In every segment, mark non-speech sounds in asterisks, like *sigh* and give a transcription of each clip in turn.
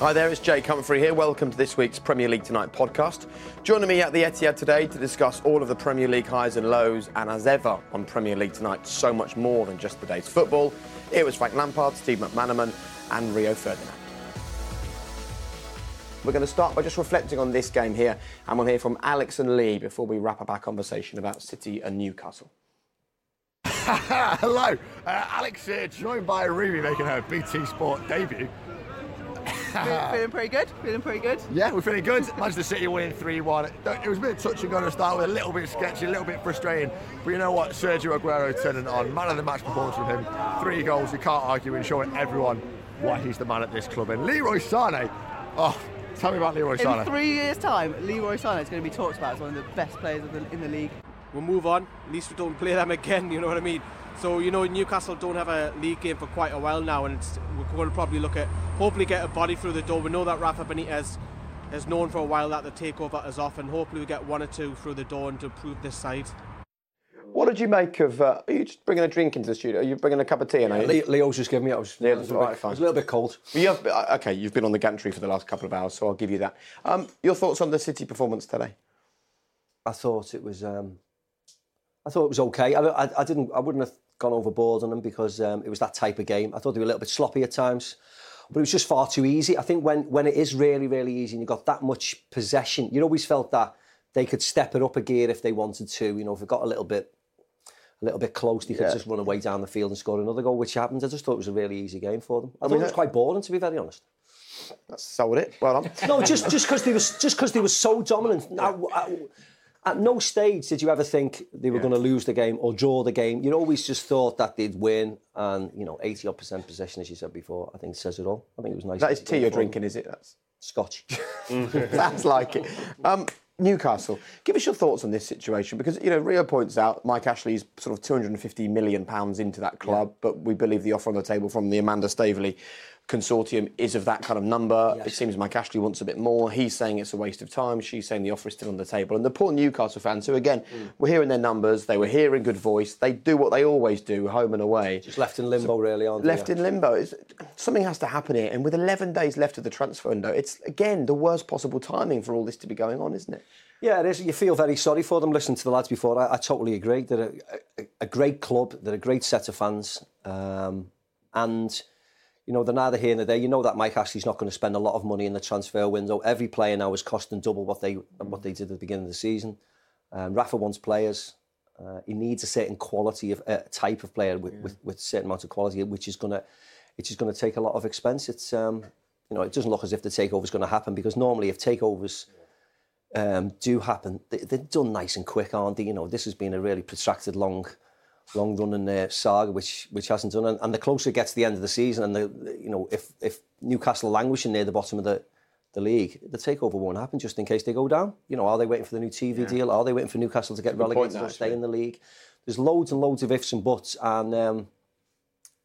Hi there, it's Jake Humphrey here. Welcome to this week's Premier League Tonight podcast. Joining me at the Etihad today to discuss all of the Premier League highs and lows, and as ever on Premier League Tonight, so much more than just the day's football. It was Frank Lampard, Steve McManaman, and Rio Ferdinand. We're going to start by just reflecting on this game here, and we'll hear from Alex and Lee before we wrap up our conversation about City and Newcastle. *laughs* Hello, uh, Alex here, joined by Ruby making her BT Sport debut. Feeling, *laughs* feeling pretty good. Feeling pretty good. Yeah, we're feeling good. Manchester City winning 3 1. It was a bit touch and go to start with, a little bit sketchy, a little bit frustrating. But you know what? Sergio Aguero turning on. Man of the match performance from him. Three goals, you can't argue, and showing everyone why he's the man at this club. And Leroy Sane, oh, tell me about Leroy Sane. In three years' time, Leroy Sané is going to be talked about as one of the best players of the, in the league. We'll move on. At least we don't play them again. You know what I mean? So you know Newcastle don't have a league game for quite a while now, and it's, we're going to probably look at hopefully get a body through the door. We know that Rafa Benitez has known for a while that the takeover is off, and hopefully we get one or two through the door and to improve this side. What did you make of? Uh, are you just bringing a drink into the studio? Are you bringing a cup of tea? in? are? Le- Leo's just given me. I was, Yeah, I was, a, bit, fine. I was a little bit cold. Well, you have, uh, okay, you've been on the gantry for the last couple of hours, so I'll give you that. Um, your thoughts on the City performance today? I thought it was. Um, I thought it was okay. I, I, I didn't. I wouldn't have gone overboard on them because um, it was that type of game. I thought they were a little bit sloppy at times, but it was just far too easy. I think when when it is really really easy and you've got that much possession, you always felt that they could step it up a gear if they wanted to. You know, if it got a little bit. A little bit close, they could Yeah. just run away down the field and score another goal, which happened. I just thought it was a really easy game for them. I, thought mean, it was quite boring, to be very honest. That's sold it. Well done. No, just just because they was just because they were so dominant. Now, at, at no stage did you ever think they were going to lose the game or draw the game. You always just thought that they'd win, and you know, eighty odd percent possession, as you said before. I think says it all. I think it was nice. that is tea you're drinking, is it? That's Scotch. *laughs* *laughs* Sounds like it. Um, Newcastle, give us your thoughts on this situation because you know Rio points out Mike Ashley's sort of 250 million pounds into that club, but we believe the offer on the table from the Amanda Staveley consortium is of that kind of number. It seems Mike Ashley wants a bit more. He's saying it's a waste of time. She's saying the offer is still on the table. And the poor Newcastle fans, who again were hearing their numbers, they were hearing good voice. They do what they always do, home and away. Just left in limbo, really, aren't they? left in limbo. It's, something has to happen here, and with 11 days left of the transfer window, it's again the worst possible timing for all this to be going on, isn't it? Yeah, it is. You feel very sorry for them. Listening to the lads before, I, I totally agree. They're a, a, a great club. They're a great set of fans, um, and you know they're neither here nor there. You know that Mike Ashley's not going to spend a lot of money in the transfer window. Every player now is costing double what they what they did at the beginning of the season. Um, Rafa wants players. Uh, he needs a certain quality of uh, type of player with, with with certain amount of quality, which is gonna which is going to take a lot of expense. It's um, you know it doesn't look as if the takeover is going to happen because normally if takeovers um, do happen, they, they're done nice and quick, aren't they? You know, this has been a really protracted, long, long running uh, saga, which which hasn't done. And, and the closer it gets to the end of the season, and the, you know, if if Newcastle languishing near the bottom of the the league, the takeover won't happen just in case they go down. You know, are they waiting for the new TV deal? Are they waiting for Newcastle to get good point, relegated or stay in the league? There's loads and loads of ifs and buts, and um,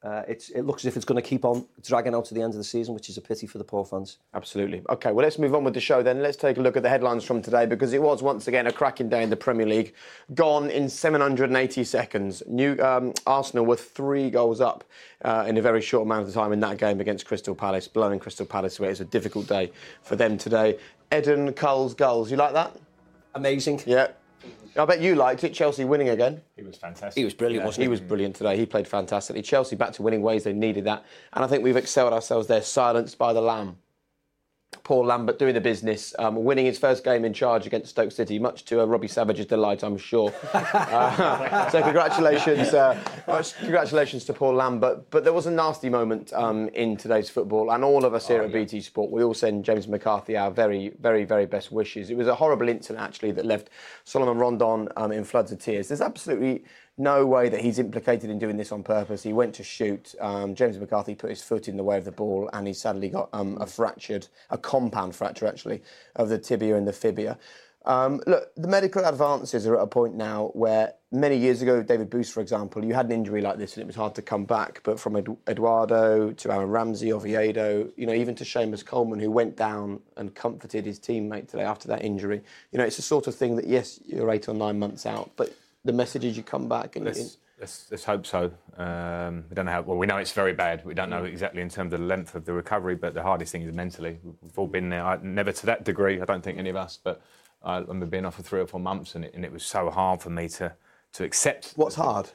uh, it's, it looks as if it's going to keep on dragging out to the end of the season, which is a pity for the poor fans. Absolutely. Okay, well, let's move on with the show then. Let's take a look at the headlines from today because it was once again a cracking day in the Premier League. Gone in 780 seconds. New um, Arsenal were three goals up uh, in a very short amount of time in that game against Crystal Palace, blowing Crystal Palace away. It was a difficult day for them today. Eden Cole's goals. You like that? Amazing. Yeah. I bet you liked it. Chelsea winning again. He was fantastic. He was brilliant, Yeah, wasn't he he? was brilliant today. He played fantastically. Chelsea back to winning ways. They needed that. And I think we've excelled ourselves there, silenced by the Lamb. Paul Lambert doing the business, um, winning his first game in charge against Stoke City, much to uh, Robbie Savage's delight, I'm sure. *laughs* Uh, so congratulations, uh, much congratulations to Paul Lambert. But there was a nasty moment um, in today's football, and all of us here at BT Sport, we all send James McCarthy our very, very, very best wishes. It was a horrible incident actually that left Solomon Rondon um, in floods of tears. There's absolutely no way that he's implicated in doing this on purpose. He went to shoot. Um, James McCarthy put his foot in the way of the ball, and he sadly got um, a fractured, a compound fracture actually, of the tibia and the fibia. Um, look, the medical advances are at a point now where many years ago, David Busst, for example, you had an injury like this and it was hard to come back. But from Ed- Eduardo to Aaron Ramsey, Oviedo, you know, even to Seamus Coleman, who went down and comforted his teammate today after that injury, you know, it's the sort of thing that yes, you're eight or nine months out, but the message is you come back and Let's, let's, let's hope so. Um, we don't know how. Well, we know it's very bad. We don't know exactly in terms of the length of the recovery, but the hardest thing is mentally. We've all been there. I, never to that degree. I don't think any of us, but I, I've been off for three or four months, and it, and it was so hard for me to to accept. What's hard?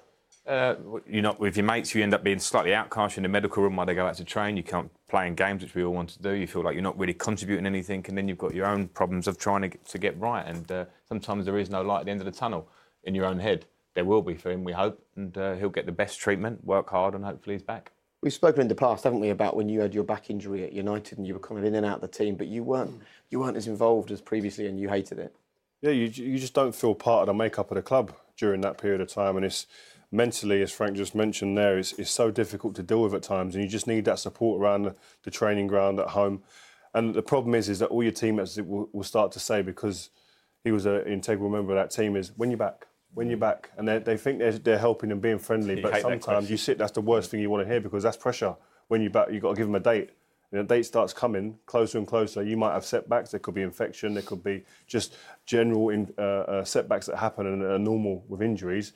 Uh, you're not with your mates. You end up being slightly outcast in the medical room while they go out to train. You can't play in games, which we all want to do. You feel like you're not really contributing anything, and then you've got your own problems of trying to get, to get right. And uh, sometimes there is no light at the end of the tunnel in your own head. There will be for him, we hope, and uh, he'll get the best treatment, work hard, and hopefully he's back. We've spoken in the past, haven't we, about when you had your back injury at United and you were kind of in and out of the team, but you weren't you weren't as involved as previously, and you hated it. Yeah, you, you just don't feel part of the makeup of the club during that period of time. And it's mentally, as Frank just mentioned there, it's, it's so difficult to deal with at times. And you just need that support around the, the training ground at home. And the problem is, is that all your teammates will, will start to say, because he was an integral member of that team, is when you're back, when you're back. And they, they think they're, they're helping and being friendly. You but sometimes you sit, that's the worst thing you want to hear because that's pressure. When you're back, you've got to give them a date. And the date starts coming closer and closer. You might have setbacks. There could be infection. There could be just general in, uh, uh, setbacks that happen and are normal with injuries.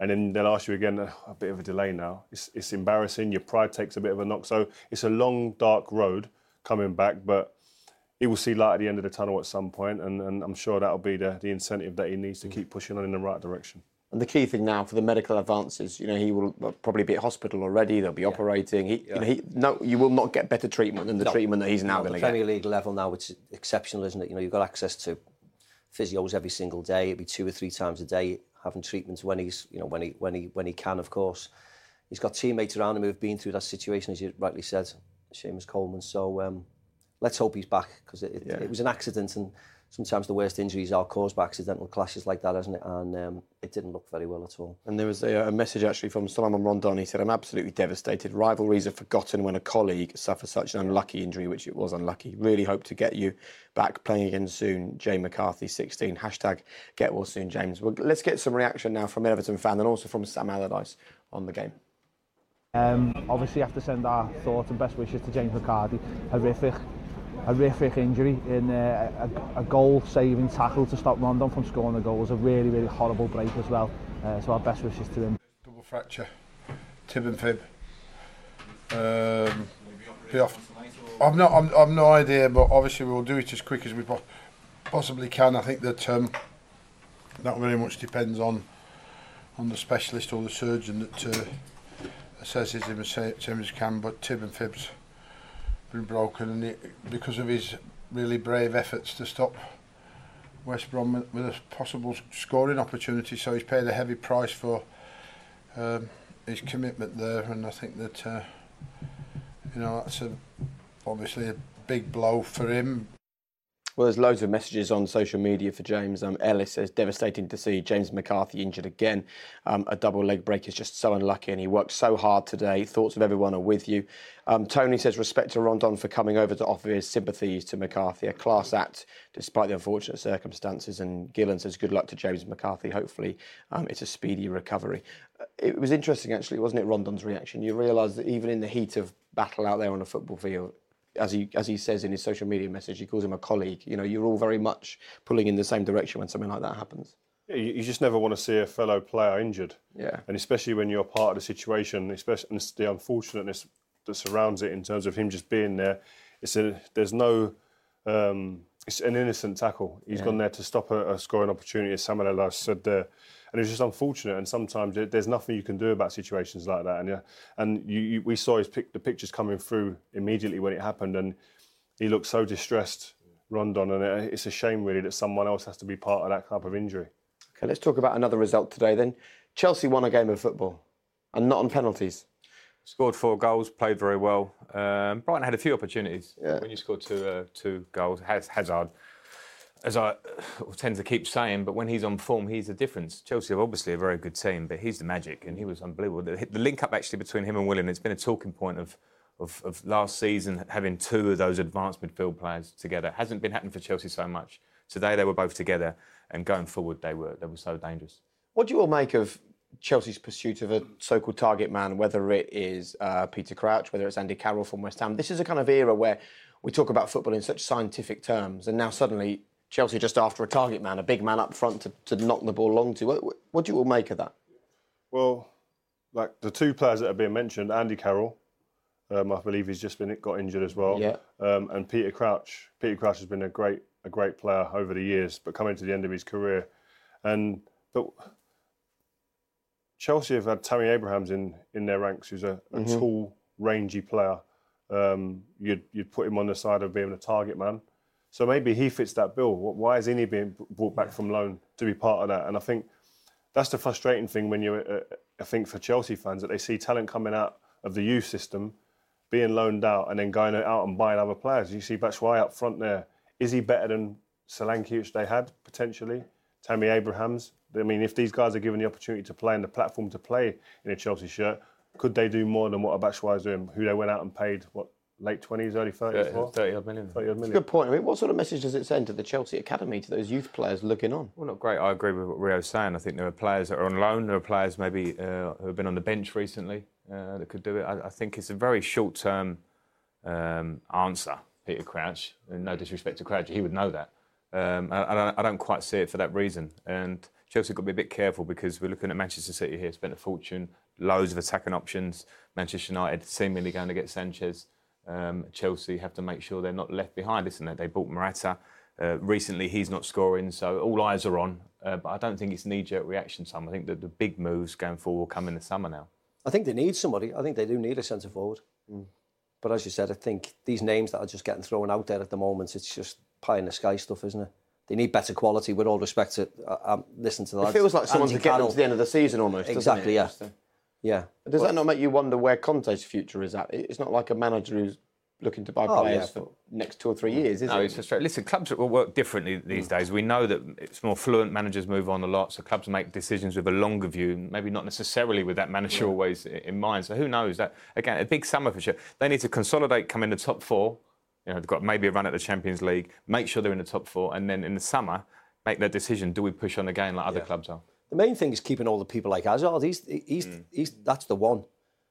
And then they'll ask you again, "Uh, a bit of a delay now. It's, it's embarrassing. Your pride takes a bit of a knock. So it's a long, dark road coming back, but he will see light at the end of the tunnel at some point, and, and I'm sure that'll be the, the incentive that he needs to keep pushing on in the right direction. And the key thing now for the medical advances, you know, he will probably be at hospital already. They'll be operating. He, you know, he, no, you will not get better treatment than the No. treatment that he's now No, going the to get. Premier League level now, it's exceptional, isn't it? You know, you've got access to physios every single day. It'd be two or three times a day having treatments when he's, you know, when he when he when he can, of course. He's got teammates around him who've been through that situation, as you rightly said, Seamus Coleman. So um, let's hope he's back because it, it, Yeah. it was an accident, and sometimes the worst injuries are caused by accidental clashes like that, isn't it? And um, it didn't look very well at all. And there was a, a message actually from Solomon Rondon. He said, I'm absolutely devastated. Rivalries are forgotten when a colleague suffers such an unlucky injury, which it was unlucky. Really hope to get you back playing again soon. Jay McCarthy, 16. Hashtag get well soon, James. Well, let's get some reaction now from Everton fan and also from Sam Allardyce on the game. Um, obviously, have to send our thoughts and best wishes to James McCarthy. Horrific, horrific injury in uh, a, a goal-saving tackle to stop Rondon from scoring a goal was a really, really horrible break as well. Uh, so our best wishes to him. double fracture, tib and fib. Um, be off. I've not. I'm, I've no idea, but obviously we'll do it as quick as we po- possibly can. I think that um, that very much depends on on the specialist or the surgeon that uh, assesses him as same as can. But tib and fibs been broken and it, because of his really brave efforts to stop West Brom with a possible scoring opportunity. So he's paid a heavy price for um, his commitment there. And I think that uh, you know that's a, obviously a big blow for him. Well, there's loads of messages on social media for James. Um, Ellis says, devastating to see James McCarthy injured again. Um, a double leg break is just so unlucky, and he worked so hard today. Thoughts of everyone are with you. Um, Tony says, respect to Rondon for coming over to offer his sympathies to McCarthy. A class act, despite the unfortunate circumstances. And Gillen says, good luck to James McCarthy. Hopefully, um, it's a speedy recovery. Uh, it was interesting, actually, wasn't it, Rondon's reaction? You realise that even in the heat of battle out there on a football field, as he as he says in his social media message, he calls him a colleague. You know, you're all very much pulling in the same direction when something like that happens. Yeah, you, you just never want to see a fellow player injured. Yeah. And especially when you're part of the situation, especially and the unfortunateness that surrounds it in terms of him just being there. It's a there's no um, it's an innocent tackle. He's Yeah. gone there to stop a, a scoring opportunity, as Samuel said there. And it's just unfortunate, and sometimes there's nothing you can do about situations like that. And yeah, and you, you, we saw his pic, the pictures coming through immediately when it happened, and he looked so distressed, Rondon, and it, it's a shame really that someone else has to be part of that type of injury. Okay, let's talk about another result today then. Chelsea won a game of football, and not on penalties. Scored four goals, played very well. Um, Brighton had a few opportunities. When you score two uh, two goals, Haz- Hazard, as I *sighs* tend to keep saying, but when he's on form, he's the difference. Chelsea are obviously a very good team, but he's the magic, and he was unbelievable. The, the link up actually between him and Willian, it's been a talking point of, of, of last season having two of those advanced midfield players together. hasn't been happening for Chelsea so much. Today they were both together, and going forward they were they were so dangerous. What do you all make of Chelsea's pursuit of a so-called target man, whether it is uh, Peter Crouch, whether it's Andy Carroll from West Ham? This is a kind of era where we talk about football in such scientific terms, and now suddenly Chelsea just after a target man, a big man up front to, to knock the ball long to. What, what do you all make of that? Well, like the two players that have been mentioned, Andy Carroll, um, I believe he's just been got injured as well. Yeah. Um, and Peter Crouch. Peter Crouch has been a great a great player over the years, but coming to the end of his career, and but Chelsea have had Tammy Abrahams in in their ranks, who's a, a Mhm. tall, rangy player. Um, you'd you'd put him on the side of being a target man. So maybe he fits that bill. Why isn't he being brought back from loan to be part of that? And I think that's the frustrating thing when you, uh, I think, for Chelsea fans that they see talent coming out of the youth system, being loaned out, and then going out and buying other players. You see Batshuayi up front there. Is he better than Solanke, which they had potentially? Tammy Abrahams. I mean, if these guys are given the opportunity to play and the platform to play in a Chelsea shirt, could they do more than what Batshuayi is doing? Who they went out and paid what late twenties, early thirties, 30 30 odd million. 30 odd million. Good point. I mean, what sort of message does it send to the Chelsea academy, to those youth players looking on? Well, not great. I agree with what Rio's saying. I think there are players that are on loan. There are players maybe uh, who have been on the bench recently uh, that could do it. I, I think it's a very short-term um, answer, Peter Crouch. And no disrespect to Crouch, he would know that. Um, I, I, don't, I don't quite see it for that reason. And Chelsea got to be a bit careful because we're looking at Manchester City here, spent a fortune, loads of attacking options. Manchester United seemingly going to get Sanchez. Um, Chelsea have to make sure they're not left behind, isn't it? They bought Morata. Uh, recently, he's not scoring, so all eyes are on. Uh, but I don't think it's knee-jerk reaction time. I think that the big moves going forward will come in the summer now. I think they need somebody. I think they do need a centre forward. But as you said, I think these names that are just getting thrown out there at the moment, it's just pie in the sky stuff, isn't it? They need better quality. With all respect to, uh, um, listen to the It lads. feels like someone's Andy to get them to the end of the season almost. doesn't Exactly. it? Yeah. Just, Yeah. Does that not make you wonder where Conte's future is at? It's not like a manager who's looking to buy Oh, players yeah, for next two or three years, is no, it? it's frustrating. Listen, clubs will work differently these mm. days. We know that it's more fluent. Managers move on a lot, so clubs make decisions with a longer view, maybe not necessarily with that manager always in mind. So who knows? That again, a big summer for sure. They need to consolidate, come in the top four. You know, they've got maybe a run at the Champions League. Make sure they're in the top four, and then in the summer, make their decision. Do we push on again like other clubs are? The main thing is keeping all the people like Hazard. Oh, he's, he's, mm. he's, that's the one.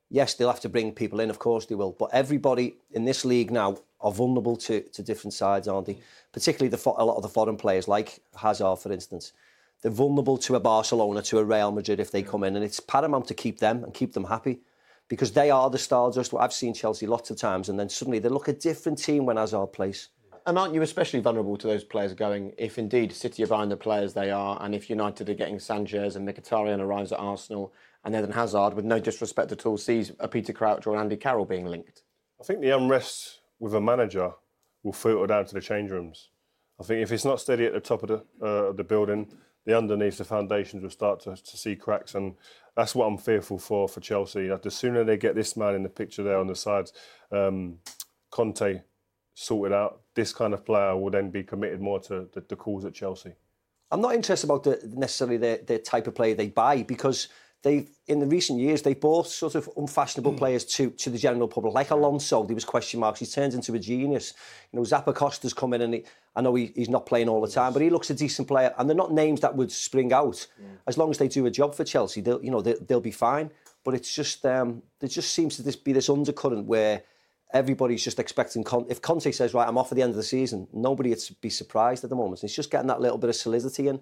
Yes, they'll have to bring people in, of course they will. But everybody in this league now are vulnerable to, to different sides, aren't they? Particularly the, a lot of the foreign players, like Hazard, for instance. They're vulnerable to a Barcelona, to a Real Madrid if they come in. And it's paramount to keep them and keep them happy. Because they are the stars. Just what I've seen Chelsea lots of times, and then suddenly they look a different team when Hazard plays. And aren't you especially vulnerable to those players going, if indeed City are buying the players they are, and if United are getting Sanchez and Mkhitaryan arrives at Arsenal, and then Hazard, with no disrespect at all, sees a Peter Crouch or an Andy Carroll being linked? I think the unrest with a manager will filter down to the change rooms. I think if it's not steady at the top of the uh, of the building, the underneath the foundations will start to, to see cracks, and that's what I'm fearful for for Chelsea. That the sooner they get this man in the picture there on the sides, um, Conte, sorted out, this kind of player will then be committed more to the, the calls at Chelsea. I'm not interested about the, necessarily the, the type of player they buy because they've in the recent years they've bought sort of unfashionable mm. players to to the general public. Like Alonso there was question marks. He turned into a genius. You know Zappacosta's come in and he, I know he, he's not playing all the time but he looks a decent player. And they're not names that would spring out. Yeah. as long as they do a job for Chelsea they'll you know they, they'll be fine. But it's just um, there just seems to this be this undercurrent where everybody's just expecting Con- if Conte says right I'm off at the end of the season nobody would be surprised at the moment it's just getting that little bit of solidity in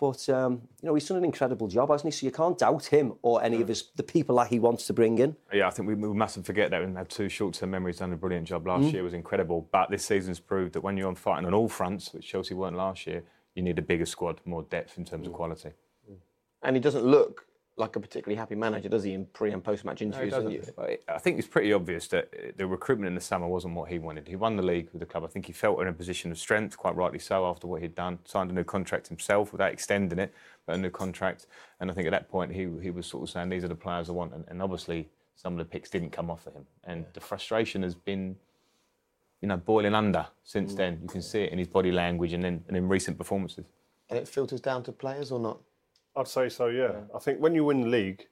but um, you know, he's done an incredible job, hasn't he? So you can't doubt him or any of his the people that he wants to bring in. Yeah, I think we, we mustn't forget that. We had two short-term memories. Done a brilliant job last mm. year. It was incredible. But this season's proved that when you're on fighting on all fronts, which Chelsea weren't last year, you need a bigger squad, more depth in terms mm. of quality. And he doesn't look like a particularly happy manager, does he, in pre and post match interviews? No, I think it's pretty obvious that the recruitment in the summer wasn't what he wanted. He won the league with the club. I think he felt in a position of strength, quite rightly so, after what he'd done. Signed a new contract himself without extending it, but a new contract. And I think at that point he, he was sort of saying, these are the players I want. And, and obviously some of the picks didn't come off for him. And the frustration has been you know, boiling under since mm. then. You can see it in his body language and in, and in recent performances. And it filters down to players or not? I'd say so. Yeah. yeah. I think when you win the league,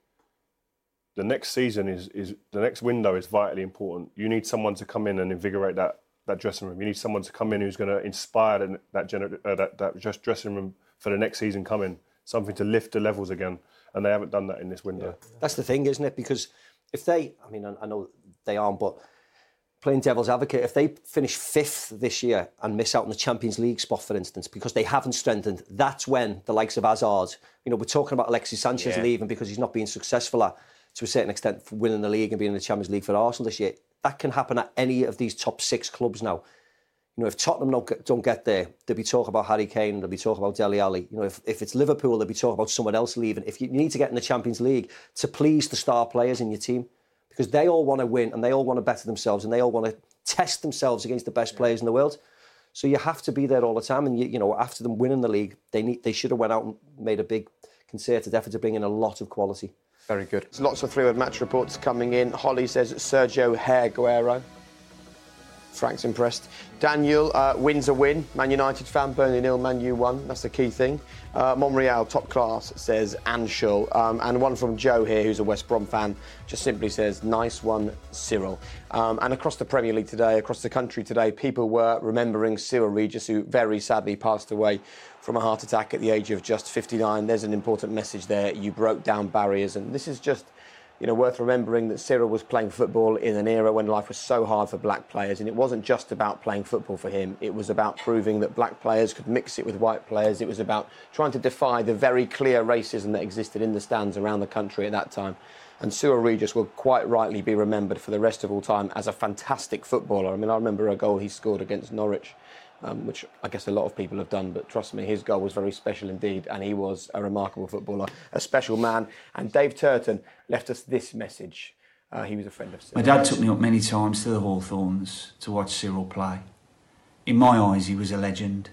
the next season is is the next window is vitally important. You need someone to come in and invigorate that that dressing room. You need someone to come in who's going to inspire that that, gener- uh, that that just dressing room for the next season coming. Something to lift the levels again, and they haven't done that in this window. Yeah. That's the thing, isn't it? Because if they, I mean, I, I know they aren't, but playing devil's advocate, if they finish fifth this year and miss out on the Champions League spot, for instance, because they haven't strengthened, that's when the likes of Hazard, you know, we're talking about Alexis Sanchez yeah. leaving because he's not being successful at, to a certain extent, winning the league and being in the Champions League for Arsenal this year. That can happen at any of these top six clubs now. You know, if Tottenham don't get, don't get there, they'll be talking about Harry Kane, they'll be talking about Dele Alli. You know, if, if it's Liverpool, they'll be talking about someone else leaving. If you, you need to get in the Champions League to please the star players in your team, because they all want to win and they all want to better themselves and they all want to test themselves against the best players in the world. So you have to be there all the time. And you, you know, after them winning the league, they need they should have went out and made a big concerted effort to bring in a lot of quality. Very good. There's lots of three-word match reports coming in. Holly says Sergio Aguero. Frank's impressed. Daniel uh, wins a win. Man United fan, Burnley nil, Man U one. That's the key thing. Uh, Monreal, top class, says Anshul. Um, and one from Joe here, who's a West Brom fan, just simply says, nice one, Cyril. Um, and across the Premier League today, across the country today, people were remembering Cyrille Regis, who very sadly passed away from a heart attack at the age of just 59. There's an important message there. You broke down barriers, and this is just you know, worth remembering that Cyrille was playing football in an era when life was so hard for black players, and it wasn't just about playing football for him. It was about proving that black players could mix it with white players. It was about trying to defy the very clear racism that existed in the stands around the country at that time. And Cyrille Regis will quite rightly be remembered for the rest of all time as a fantastic footballer. I mean, I remember a goal he scored against Norwich um, which I guess a lot of people have done. But trust me, his goal was very special indeed, and he was a remarkable footballer, a special man. And Dave Turton left us this message. Uh, he was a friend of Cyrille. My dad took me up many times to the Hawthorns to watch Cyrille play. In my eyes, he was a legend.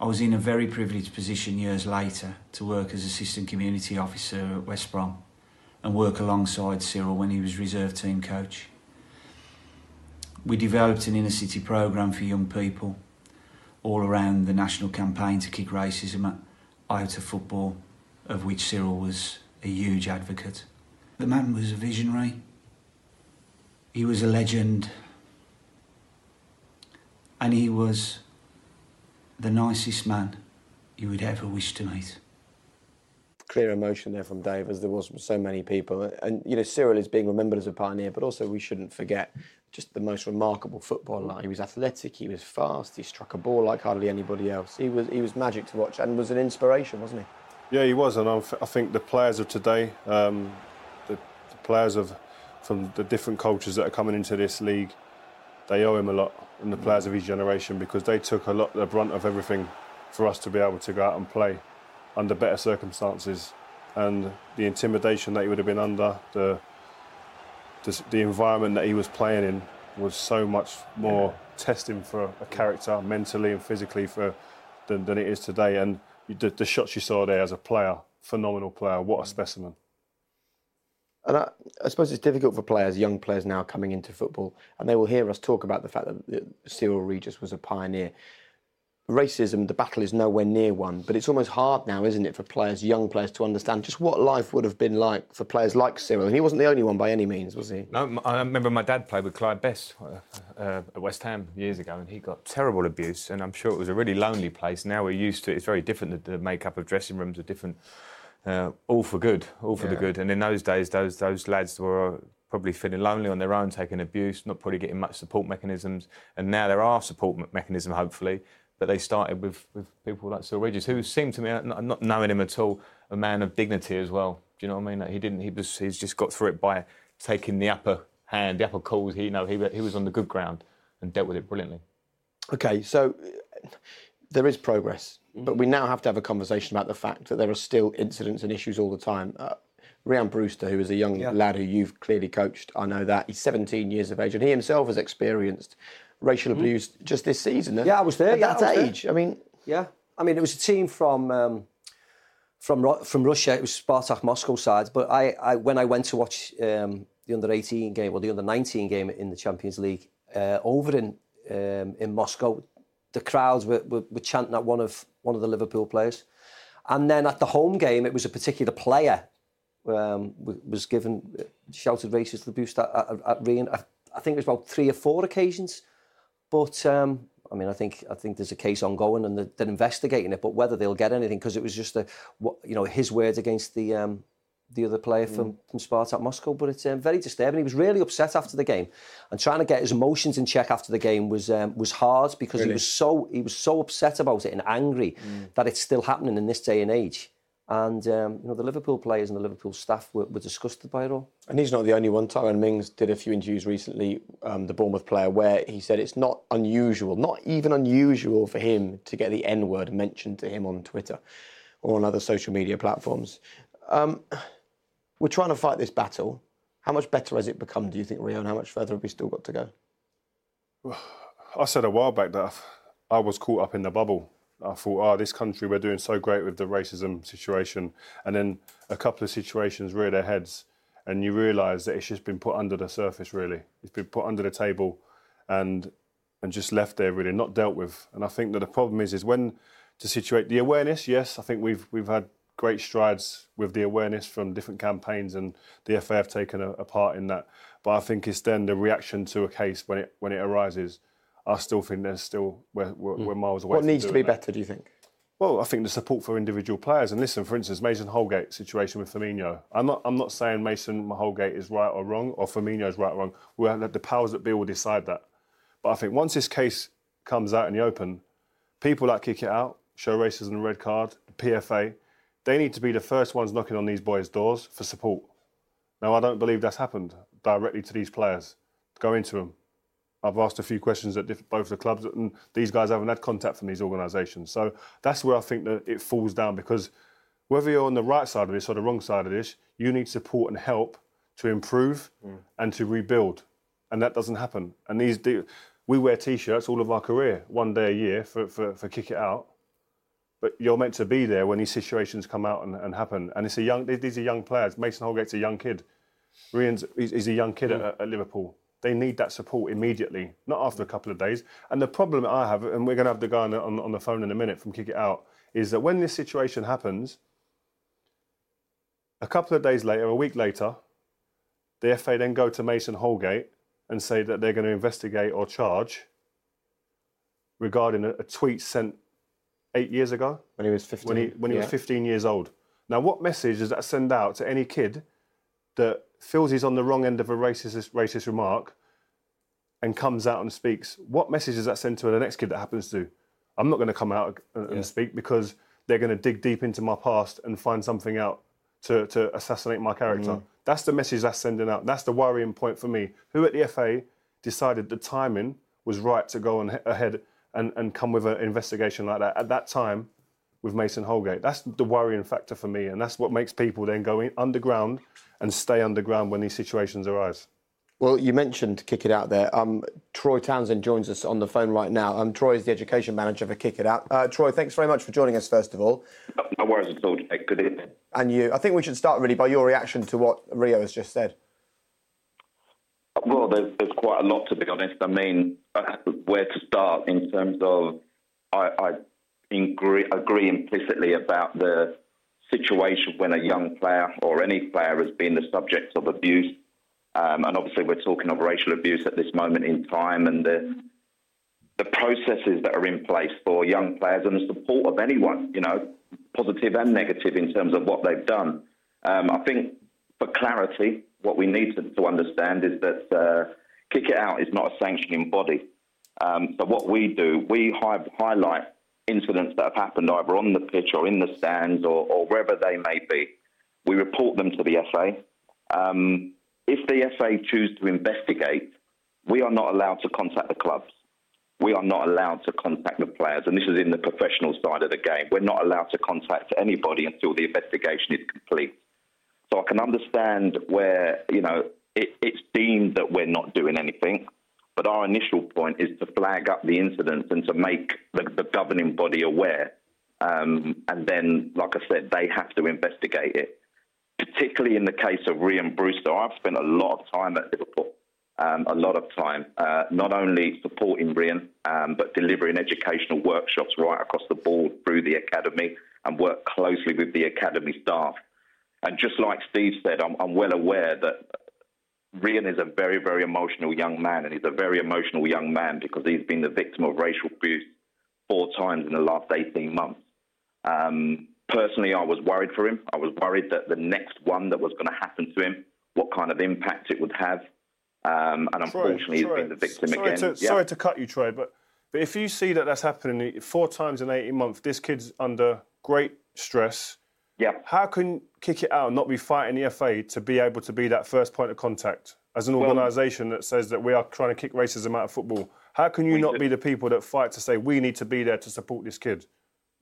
I was in a very privileged position years later to work as assistant community officer at West Brom and work alongside Cyrille when he was reserve team coach we developed an inner city programme for young people all around the national campaign to kick racism out of football, of which Cyrille was a huge advocate. The man was a visionary, he was a legend, and he was the nicest man you would ever wish to meet clear emotion there from Dave, as there was from so many people. And you know, Cyrille is being remembered as a pioneer, but also we shouldn't forget just the most remarkable footballer. He was athletic, he was fast, he struck a ball like hardly anybody else. He was he was magic to watch and was an inspiration, wasn't he? Yeah, he was, and I think the players of today, um, the, the players of from the different cultures that are coming into this league, they owe him a lot, and the players of his generation because they took a lot the brunt of everything for us to be able to go out and play under better circumstances, and the intimidation that he would have been under, the the, the environment that he was playing in was so much more testing for a character mentally and physically for than, than it is today. And the, the shots you saw there as a player, phenomenal player, what a mm. specimen. And I, I, suppose it's difficult for players, young players now coming into football, and they will hear us talk about the fact that Cyrille Regis was a pioneer. Racism, the battle is nowhere near won, but it's almost hard now, isn't it, for players, young players, to understand just what life would have been like for players like Cyrille. And he wasn't the only one by any means, was he? No, I remember my dad played with Clyde Best uh, uh, at West Ham years ago, and he got terrible abuse, and I'm sure it was a really lonely place. Now we're used to it; it's very different. The, the makeup of dressing rooms are different uh, all for good, all for yeah. the good. And in those days, those those lads were probably feeling lonely on their own, taking abuse, not probably getting much support mechanisms. And now there are support mechanisms, hopefully. But they started with, with people like Sir Regis, who seemed to me, uh, not knowing him at all, a man of dignity as well. Do you know what I mean? Like he didn't. He was. He's just got through it by taking the upper hand, the upper calls. He, you know, he he was on the good ground and dealt with it brilliantly. Okay, so uh, there is progress, mm-hmm. but we now have to have a conversation about the fact that there are still incidents and issues all the time. Uh, Rhian Brewster, who is a young yeah. lad who you've clearly coached, I know that he's 17 years of age, and he himself has experienced racial mm. abuse just this season. Yeah, I was there. At yeah, that age, there. I mean, yeah, I mean, it was a team from. Um, from from Russia, it was Spartak Moscow side. But I, I when I went to watch um, the under 18 game or the under 19 game in the Champions League uh, over in um, in Moscow, the crowds were, were, were chanting at one of one of the Liverpool players. And then at the home game, it was a particular player um, was given shouted racist abuse at, at, at Rhian. I, I, think it was about three or four occasions. But um, I mean, I think I think there's a case ongoing and they're, they're investigating it. But whether they'll get anything, because it was just a, you know, his words against the um, the other player from, mm. from Spartak Moscow. But it's um, very disturbing. He was really upset after the game, and trying to get his emotions in check after the game was um, was hard because really? he was so he was so upset about it and angry mm. that it's still happening in this day and age. And um, you know the Liverpool players and the Liverpool staff were, were disgusted by it all. And he's not the only one. Tyrone Mings did a few interviews recently, um, the Bournemouth player, where he said it's not unusual, not even unusual for him to get the N word mentioned to him on Twitter or on other social media platforms. Um, we're trying to fight this battle. How much better has it become, do you think, Rio, and how much further have we still got to go? *sighs* I said a while back that I was caught up in the bubble. I thought, oh, this country, we're doing so great with the racism situation. And then a couple of situations rear their heads, and you realise that it's just been put under the surface, really. It's been put under the table and and just left there, really, not dealt with. And I think that the problem is, is when to situate the awareness, yes, I think we've, we've had great strides with the awareness from different campaigns, and the FA have taken a, a, part in that. But I think it's then the reaction to a case when it when it arises. I still think there's still we're, we're, mm. we're miles away. What needs to be that. better? Do you think? Well, I think the support for individual players. And listen, for instance, Mason Holgate situation with Firmino. I'm not, I'm not saying Mason Holgate is right or wrong, or Firmino is right or wrong. We'll have the powers that be will decide that. But I think once this case comes out in the open, people that kick it out, show racism and red card, the PFA, they need to be the first ones knocking on these boys' doors for support. Now, I don't believe that's happened directly to these players. Go into them. I've asked a few questions at both the clubs, and these guys haven't had contact from these organisations. So that's where I think that it falls down because whether you're on the right side of this or the wrong side of this, you need support and help to improve mm. and to rebuild. And that doesn't happen. And these, we wear t-shirts all of our career, one day a year for, for, for kick it out but you're meant to be there when these situations come out and, and happen. And it's a young; these are young players. Mason Holgate's a young kid. Rhian's he's a young kid mm. at, at, Liverpool. They need that support immediately, not after a mm. couple of days. And the problem I have, and we're going to have the guy on the, on, on the phone in a minute from Kick It Out, is that when this situation happens, a couple of days later, a week later, the FA then go to Mason Holgate and say that they're going to investigate or charge regarding a, a tweet sent eight years ago. When he was 15. When he, when he yeah. was 15 years old. Now, what message does that send out to any kid that feels he's on the wrong end of a racist, racist remark and comes out and speaks? What message does that send to the next kid that happens to? I'm not going to come out and, yeah. speak because they're going to dig deep into my past and find something out to, to assassinate my character. Mm. That's the message that's sending out. That's the worrying point for me. Who at the FA decided the timing was right to go on ahead and, and come with an investigation like that at that time with Mason Holgate. That's the worrying factor for me, and that's what makes people then go underground and stay underground when these situations arise. Well, you mentioned Kick It Out there. Um, Troy Townsend joins us on the phone right now. Um, Troy is the education manager for Kick It Out. Uh, Troy, thanks very much for joining us, first of all. No worries at all, Jake. Good evening. And you, I think we should start really by your reaction to what Rio has just said. Well, there's, there's quite a lot to be honest. I mean, uh, where to start in terms of I, I agree, agree implicitly about the situation when a young player or any player has been the subject of abuse um, and obviously, we're talking of racial abuse at this moment in time, and the the processes that are in place for young players and the support of anyone, you know, positive and negative in terms of what they've done. Um, I think for clarity, what we need to, to understand is that uh, Kick It Out is not a sanctioning body. Um, so what we do, we hi- highlight incidents that have happened either on the pitch or in the stands or, or wherever they may be. We report them to the FA. Um, if the FA choose to investigate, we are not allowed to contact the clubs. We are not allowed to contact the players, and this is in the professional side of the game. We're not allowed to contact anybody until the investigation is complete. So I can understand where you know it, it's deemed that we're not doing anything, but our initial point is to flag up the incidents and to make the, the governing body aware. Um, and then, like I said, they have to investigate it particularly in the case of Rhian Brewster, I've spent a lot of time at Liverpool, um, a lot of time, uh, not only supporting Rhian, um, but delivering educational workshops right across the board through the academy and work closely with the academy staff. And just like Steve said, I'm, I'm well aware that Rhian is a very, very emotional young man, and he's a very emotional young man because he's been the victim of racial abuse four times in the last 18 months. Um, personally, I was worried for him. I was worried that the next one that was going to happen to him, what kind of impact it would have. Um, and unfortunately, Troy, he's been the victim sorry again. To, yeah. Sorry to cut you, Troy, but but if you see that that's happening four times in 18 months, this kid's under great stress. Yeah. How can kick it out and not be fighting the FA to be able to be that first point of contact as an organisation well, that says that we are trying to kick racism out of football? How can you not do. be the people that fight to say we need to be there to support this kid?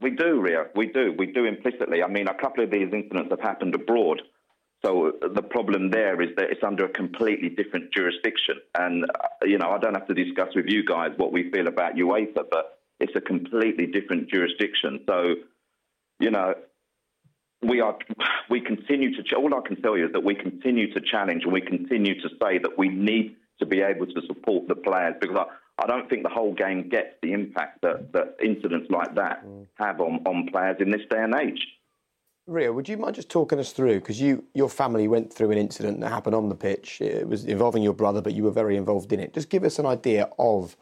We do, Rio. We do. We do implicitly. I mean, a couple of these incidents have happened abroad. So the problem there is that it's under a completely different jurisdiction. And, uh, you know, I don't have to discuss with you guys what we feel about UEFA, but it's a completely different jurisdiction. So, you know, we are we continue to all I can tell you is that we continue to challenge and we continue to say that we need to be able to support the players because I, I don't think the whole game gets the impact that, that incidents like that mm. have on, on players in this day and age. Rio, would you mind just talking us through? Because you, your family went through an incident that happened on the pitch. It was involving your brother, but you were very involved in it. Just give us an idea of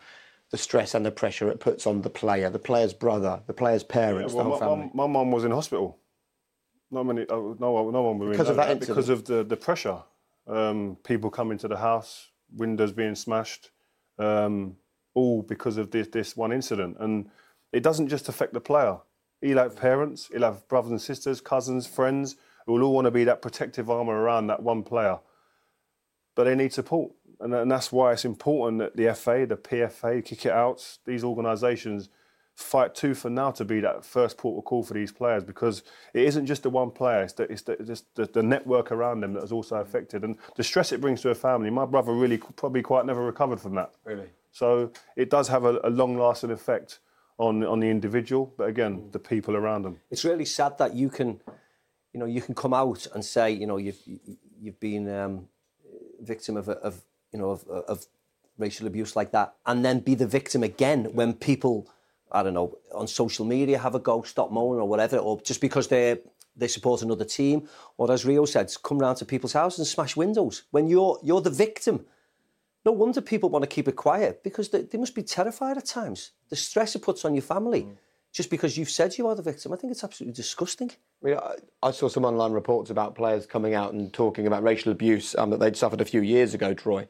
the stress and the pressure it puts on the player, the player's brother, the player's parents, yeah, well, the whole my, family. My mum was in hospital. Not many, uh, no, no one because of that, that because of the, the pressure. Um, people coming to the house, windows being smashed. Um, all because of this, this one incident. And it doesn't just affect the player. He'll have parents, he'll have brothers and sisters, cousins, friends who will all want to be that protective armour around that one player. But they need support. And, and that's why it's important that the FA, the PFA, Kick It Out, these organisations fight tooth and nail to be that first port of call for these players because it isn't just the one player, it's, the, it's the, just the, the, network around them that is also affected. And the stress it brings to a family, my brother really probably quite never recovered from that. Really? So it does have a, a long-lasting effect on on the individual, but again, the people around them. It's really sad that you can, you know, you can come out and say, you know, you've you've been um, victim of, of you know of, of racial abuse like that, and then be the victim again when people, I don't know, on social media have a go, stop moaning or whatever, or just because they they support another team, or as Rio said, come round to people's houses and smash windows when you're you're the victim no wonder people want to keep it quiet because they, they must be terrified at times. The stress it puts on your family mm. just because you've said you are the victim. I think it's absolutely disgusting. I, mean, I, I saw some online reports about players coming out and talking about racial abuse um, that they'd suffered a few years ago, Troy.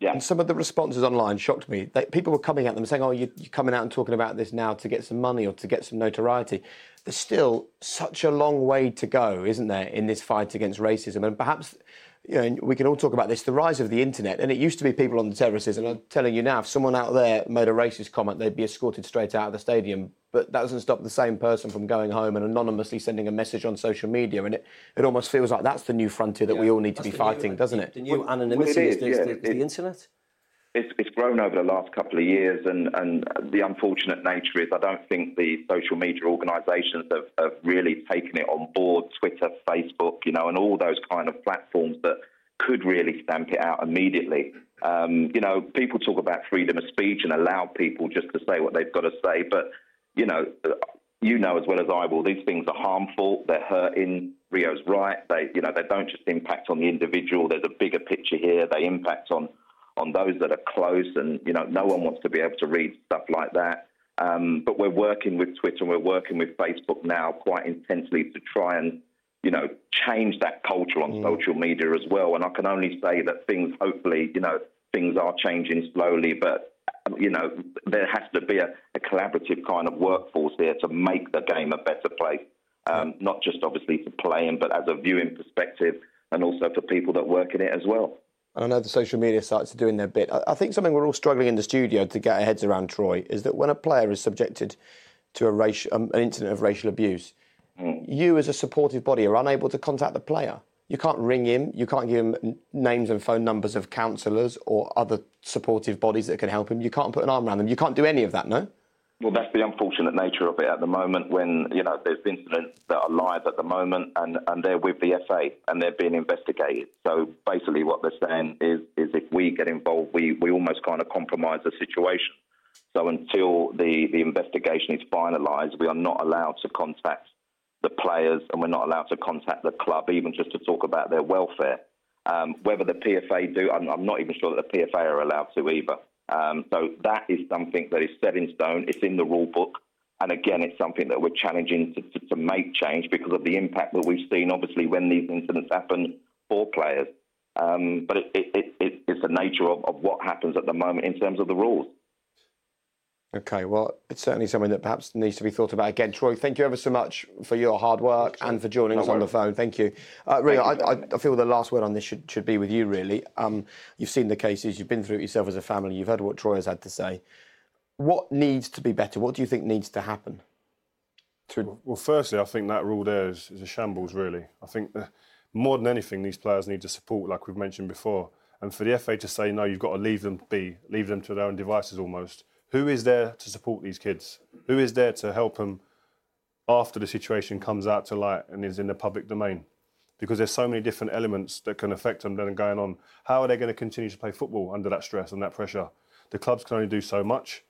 Yeah. And some of the responses online shocked me. They, people were coming at them saying, "Oh, you, you're coming out and talking about this now to get some money or to get some notoriety." There's still such a long way to go, isn't there, in this fight against racism? And perhaps you know, and we can all talk about this, the rise of the internet, and it used to be people on the terraces, and I'm telling you now, if someone out there made a racist comment, they'd be escorted straight out of the stadium. But that doesn't stop the same person from going home and anonymously sending a message on social media, and it, it almost feels like that's the new frontier that we all need to be fighting, doesn't it? The new Well, anonymity it is, is, the, yeah. is the, is the internet. It's, it's grown over the last couple of years, and, and the unfortunate nature is I don't think the social media organisations have, have really taken it on board. Twitter, Facebook, you know, and all those kind of platforms that could really stamp it out immediately. Um, you know, people talk about freedom of speech and allow people just to say what they've got to say, but you know, you know as well as I will, these things are harmful. They're hurting. Rio's right. They, you know, they don't just impact on the individual. There's a bigger picture here. They impact on on those that are close, and you know, no one wants to be able to read stuff like that. Um, but we're working with Twitter and we're working with Facebook now quite intensely to try and, you know, change that culture on social media as well. And I can only say that things, hopefully, you know, things are changing slowly, but you know, there has to be a, a collaborative kind of workforce here to make the game a better place. Um, not just obviously for playing, but as a viewing perspective, and also for people that work in it as well. And I know the social media sites are doing their bit. I, I think something we're all struggling in the studio to get our heads around, Troy, is that when a player is subjected to a racial, um, an incident of racial abuse, you as a supportive body are unable to contact the player. You can't ring him. You can't give him names and phone numbers of counsellors or other supportive bodies that can help him. You can't put an arm around them. You can't do any of that, no? Well, that's the unfortunate nature of it at the moment when, you know, there's incidents that are live at the moment and, and they're with the FA and they're being investigated. So basically what they're saying is, is if we get involved, we, we almost kind of compromise the situation. So until the, the investigation is finalised, we are not allowed to contact the players and we're not allowed to contact the club, even just to talk about their welfare. Um, whether the PFA do, I'm, I'm not even sure that the PFA are allowed to either. Um, so that is something that is set in stone. It's in the rule book. And again, it's something that we're challenging to, to, to make change because of the impact that we've seen, obviously, when these incidents happen for players. Um, but it, it, it, it, it's the nature of, of what happens at the moment in terms of the rules. Okay, well, it's certainly something that perhaps needs to be thought about again. Troy, thank you ever so much for your hard work and for joining No us on the phone. Thank you. Uh, Rio, Thank you, I, I, I feel the last word on this should, should be with you, really. Um, you've seen the cases, you've been through it yourself as a family, you've heard what Troy has had to say. What needs to be better? What do you think needs to happen? To... Well, firstly, I think that rule there is, is a shambles, really. I think that more than anything, these players need to support, like we've mentioned before. And for the FA to say, no, you've got to leave them be, leave them to their own devices almost. Who is there to support these kids? Who is there to help them after the situation comes out to light and is in the public domain? Because there's so many different elements that can affect them that are going on. How are they going to continue to play football under that stress and that pressure? The clubs can only do so much.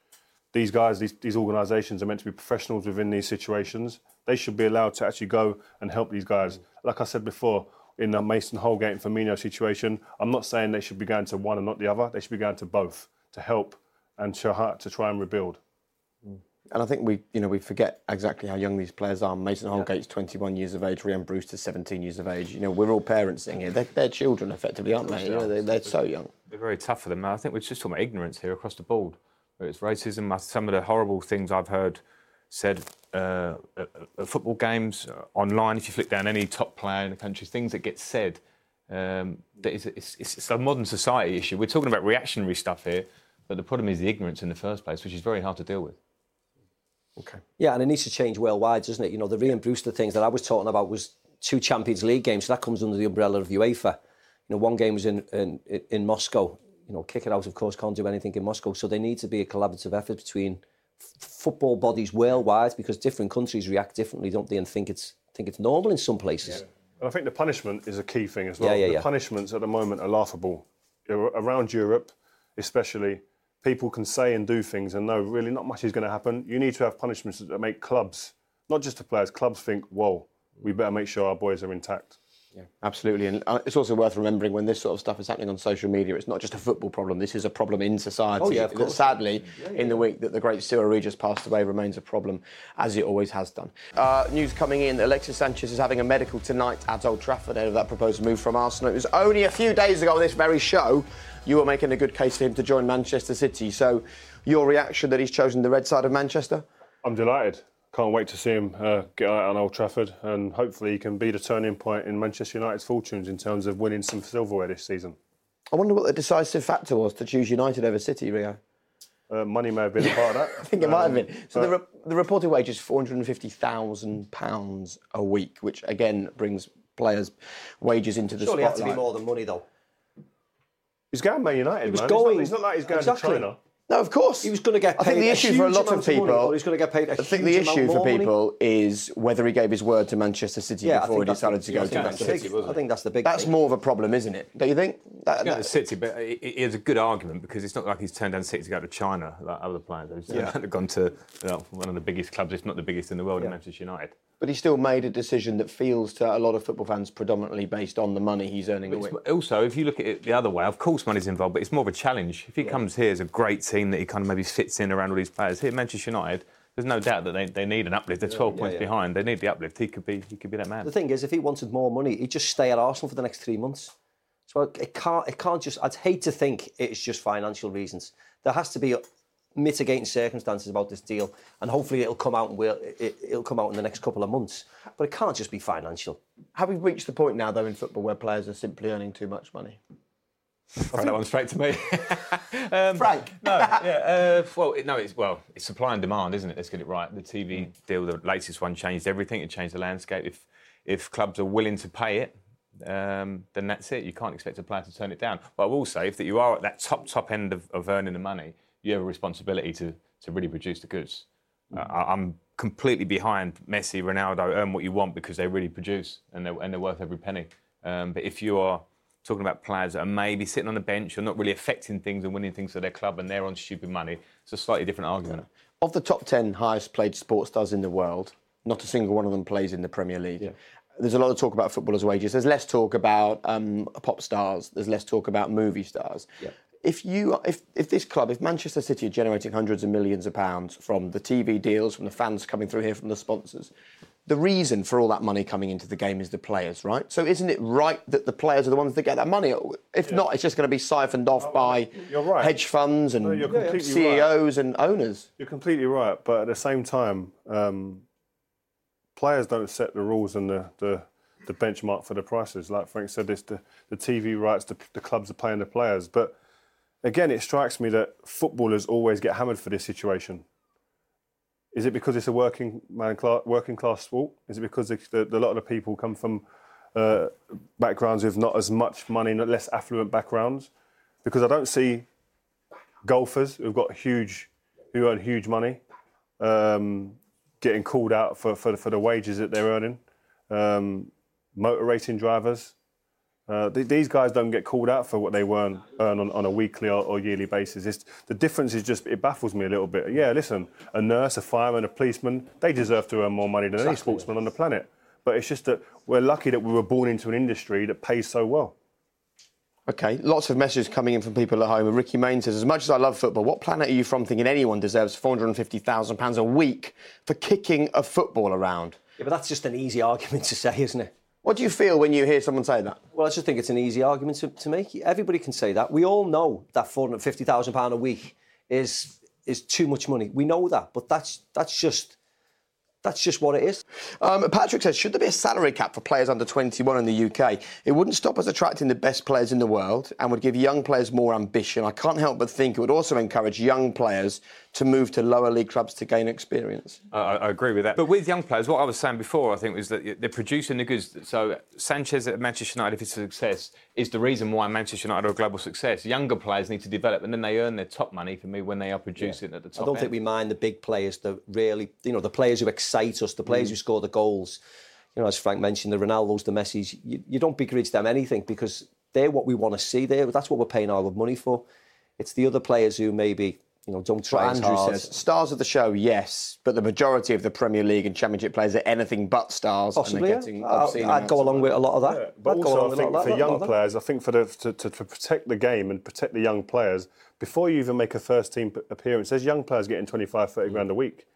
These guys, these, these organisations are meant to be professionals within these situations. They should be allowed to actually go and help these guys. Like I said before, in the Mason Holgate and Firmino situation, I'm not saying they should be going to one and not the other. They should be going to both to help and to, to try and rebuild. And I think we, you know, we forget exactly how young these players are. Mason Holgate's 21 years of age, Rhian Brewster's 17 years of age. You know, we're all parents sitting here. They're, they're children, effectively, aren't they? You know, they're, they're so young. They're very tough for them. I think we're just talking about ignorance here across the board. Whether It's racism. Some of the horrible things I've heard said uh, at, at football games, uh, online. If you flick down any top player in the country, things that get said. Um, that is, it's, it's, it's a modern society issue. We're talking about reactionary stuff here, but the problem is the ignorance in the first place, which is very hard to deal with. Okay. Yeah, and it needs to change worldwide, doesn't it? You know, the Rhian Brewster things that I was talking about was two Champions League games. So that comes under the umbrella of UEFA. You know, one game was in in, in Moscow. You know, kick it out, of course, can't do anything in Moscow. So there needs to be a collaborative effort between f- football bodies worldwide because different countries react differently, don't they? And think it's think it's normal in some places. And I think the punishment is a key thing as well. Yeah, yeah, the yeah. punishments at the moment are laughable. Around Europe, especially, people can say and do things and know really not much is going to happen. You need to have punishments that make clubs, not just the players, clubs think, whoa, we better make sure our boys are intact. Yeah, absolutely. And uh, it's also worth remembering when this sort of stuff is happening on social media, it's not just a football problem. This is a problem in society. Oh, yeah, of that course. sadly, Yeah, in the week that the great Cyrille Regis passed away, remains a problem, as it always has done. Uh, news coming in that Alexis Sanchez is having a medical tonight at Old Trafford ahead of that proposed move from Arsenal. It was only a few days ago on this very show you were making a good case for him to join Manchester City. So, your reaction that he's chosen the red side of Manchester? I'm delighted. can't wait to see him uh, get out on Old Trafford, and hopefully he can be the turning point in Manchester United's fortunes in terms of winning some silverware this season. I wonder what the decisive factor was to choose United over City, Rio. Uh, money may have been a part of that. *laughs* I think it might have Um, been. So the, re- the reported wage is four hundred and fifty thousand pounds a week, which again brings players' wages into the Surely it had to spotlight. be more than money, though. He's going Man United, He was man. going- It's not, it's not like he's going Exactly. to China. No, of course. He was going to get Paid I think the issue for a lot of amount money, people. but he's going to get paid a I think huge the issue for more money. people is whether he gave his word to Manchester City Yeah, before he decided the- to go to think Man that's the big- City. I think that's the big That's thing. more of a problem, isn't it? Don't you think? That, He's going that- to City, but it, it is a good argument because it's not like he's turned down City to go to China like other players. He's Yeah. down *laughs* gone to you know, one of the biggest clubs, if not the biggest in the world, in Manchester United. But he still made a decision that feels to a lot of football fans predominantly based on the money he's earning a But week. it's- also, if you look at it the other way, of course money's involved, but it's more of a challenge. If he comes here as a great team that he kind of maybe fits in around all these players, here at Manchester United, there's no doubt that they, they need an uplift. They're 12 yeah, points yeah. behind. They need the uplift. He could be he could be that man. The thing is, if he wanted more money, he'd just stay at Arsenal for the next three months. So it can't, it can't just. I'd hate to think it's just financial reasons. There has to be mitigating circumstances about this deal, and hopefully it'll come out and we'll, it, it'll come out in the next couple of months. But it can't just be financial. Have we reached the point now, though, in football where players are simply earning too much money? Throw that one straight to me. *laughs* um, Frank. *laughs* No, yeah. Uh, well, it, no, it's well, it's supply and demand, isn't it? Let's get it right. The TV Mm. deal, the latest one, changed everything. It changed the landscape. If if clubs are willing to pay it, um, then that's it. You can't expect a player to turn it down. But I will say, if that you are at that top top end of, of earning the money, you have a responsibility to to really produce the goods. Uh, I'm completely behind Messi, Ronaldo. Earn what you want because they really produce and they're, and they're worth every penny. Um, but if you are talking about players that are maybe sitting on the bench or not really affecting things and winning things for their club and they're on stupid money, it's a slightly different argument. Of the top 10 highest paid sports stars in the world, not a single one of them plays in the Premier League. There's a lot of talk about footballers' wages. There's less talk about um, pop stars. There's less talk about movie stars. If you, if, if this club, if Manchester City are generating hundreds of millions of pounds from the TV deals, from the fans coming through here, from the sponsors, the reason for all that money coming into the game is the players, right? So isn't it right that the players are the ones that get that money? If not, it's just going to be siphoned off by right. hedge funds and No, CEOs and owners. You're completely right, but at the same time, um, players don't set the rules and the, the, the benchmark for the prices. Like Frank said, it's the, the TV rights, the, the clubs are paying the players. But again, it strikes me that footballers always get hammered for this situation. Is it because it's a working man, class, working class sport? Is it because the, the, a lot of the people come from uh, backgrounds with not as much money, not less affluent backgrounds? Because I don't see golfers who've got huge, who earn huge money, um, getting called out for, for, for the wages that they're earning. Um, motor racing drivers, uh, th- these guys don't get called out for what they earn, earn on, on a weekly or, or yearly basis. It's, the difference is just, it baffles me a little bit. Yeah, listen, a nurse, a fireman, a policeman, they deserve to earn more money than any sportsman on the planet. But it's just that we're lucky that we were born into an industry that pays so well. Okay, lots of messages coming in from people at home. And Ricky Main says, as much as I love football, what planet are you from thinking anyone deserves £450,000 a week for kicking a football around? Yeah, but that's just an easy argument to say, isn't it? What do you feel when you hear someone say that? Well, I just think it's an easy argument to, to make. Everybody can say that. We all know that £450,000 a week is is too much money. We know that, but that's that's just that's just what it is. Um, Patrick says, should there be a salary cap for players under 21 in the UK? It wouldn't stop us attracting the best players in the world and would give young players more ambition. I can't help but think it would also encourage young players to move to lower league clubs to gain experience. I, I agree with that. But with young players, what I was saying before, I think, was that they're producing the goods. So Sanchez at Manchester United, if it's a success, is the reason why Manchester United are a global success. Younger players need to develop, and then they earn their top money for me when they are producing at the top. I don't end. think we mind the big players, the really, you know, the players who excite us, the players Mm. who score the goals. You know, as Frank mentioned, the Ronaldos, the Messis. You, you don't begrudge them anything because they're what we want to see. There, that's what we're paying our money for. It's the other players who maybe you know don't That's try Andrew hard. says. Stars of the show, yes, but the majority of the Premier League and Championship players are anything but stars. Possibly, and yeah. getting uh, I'd- I'd go along with a lot of that. Yeah, but I'd also, I think lot for that, young players, I think for the to, to, to protect the game and protect the young players, before you even make a first team appearance, there's young players getting 25, 30 hmm. grand a week.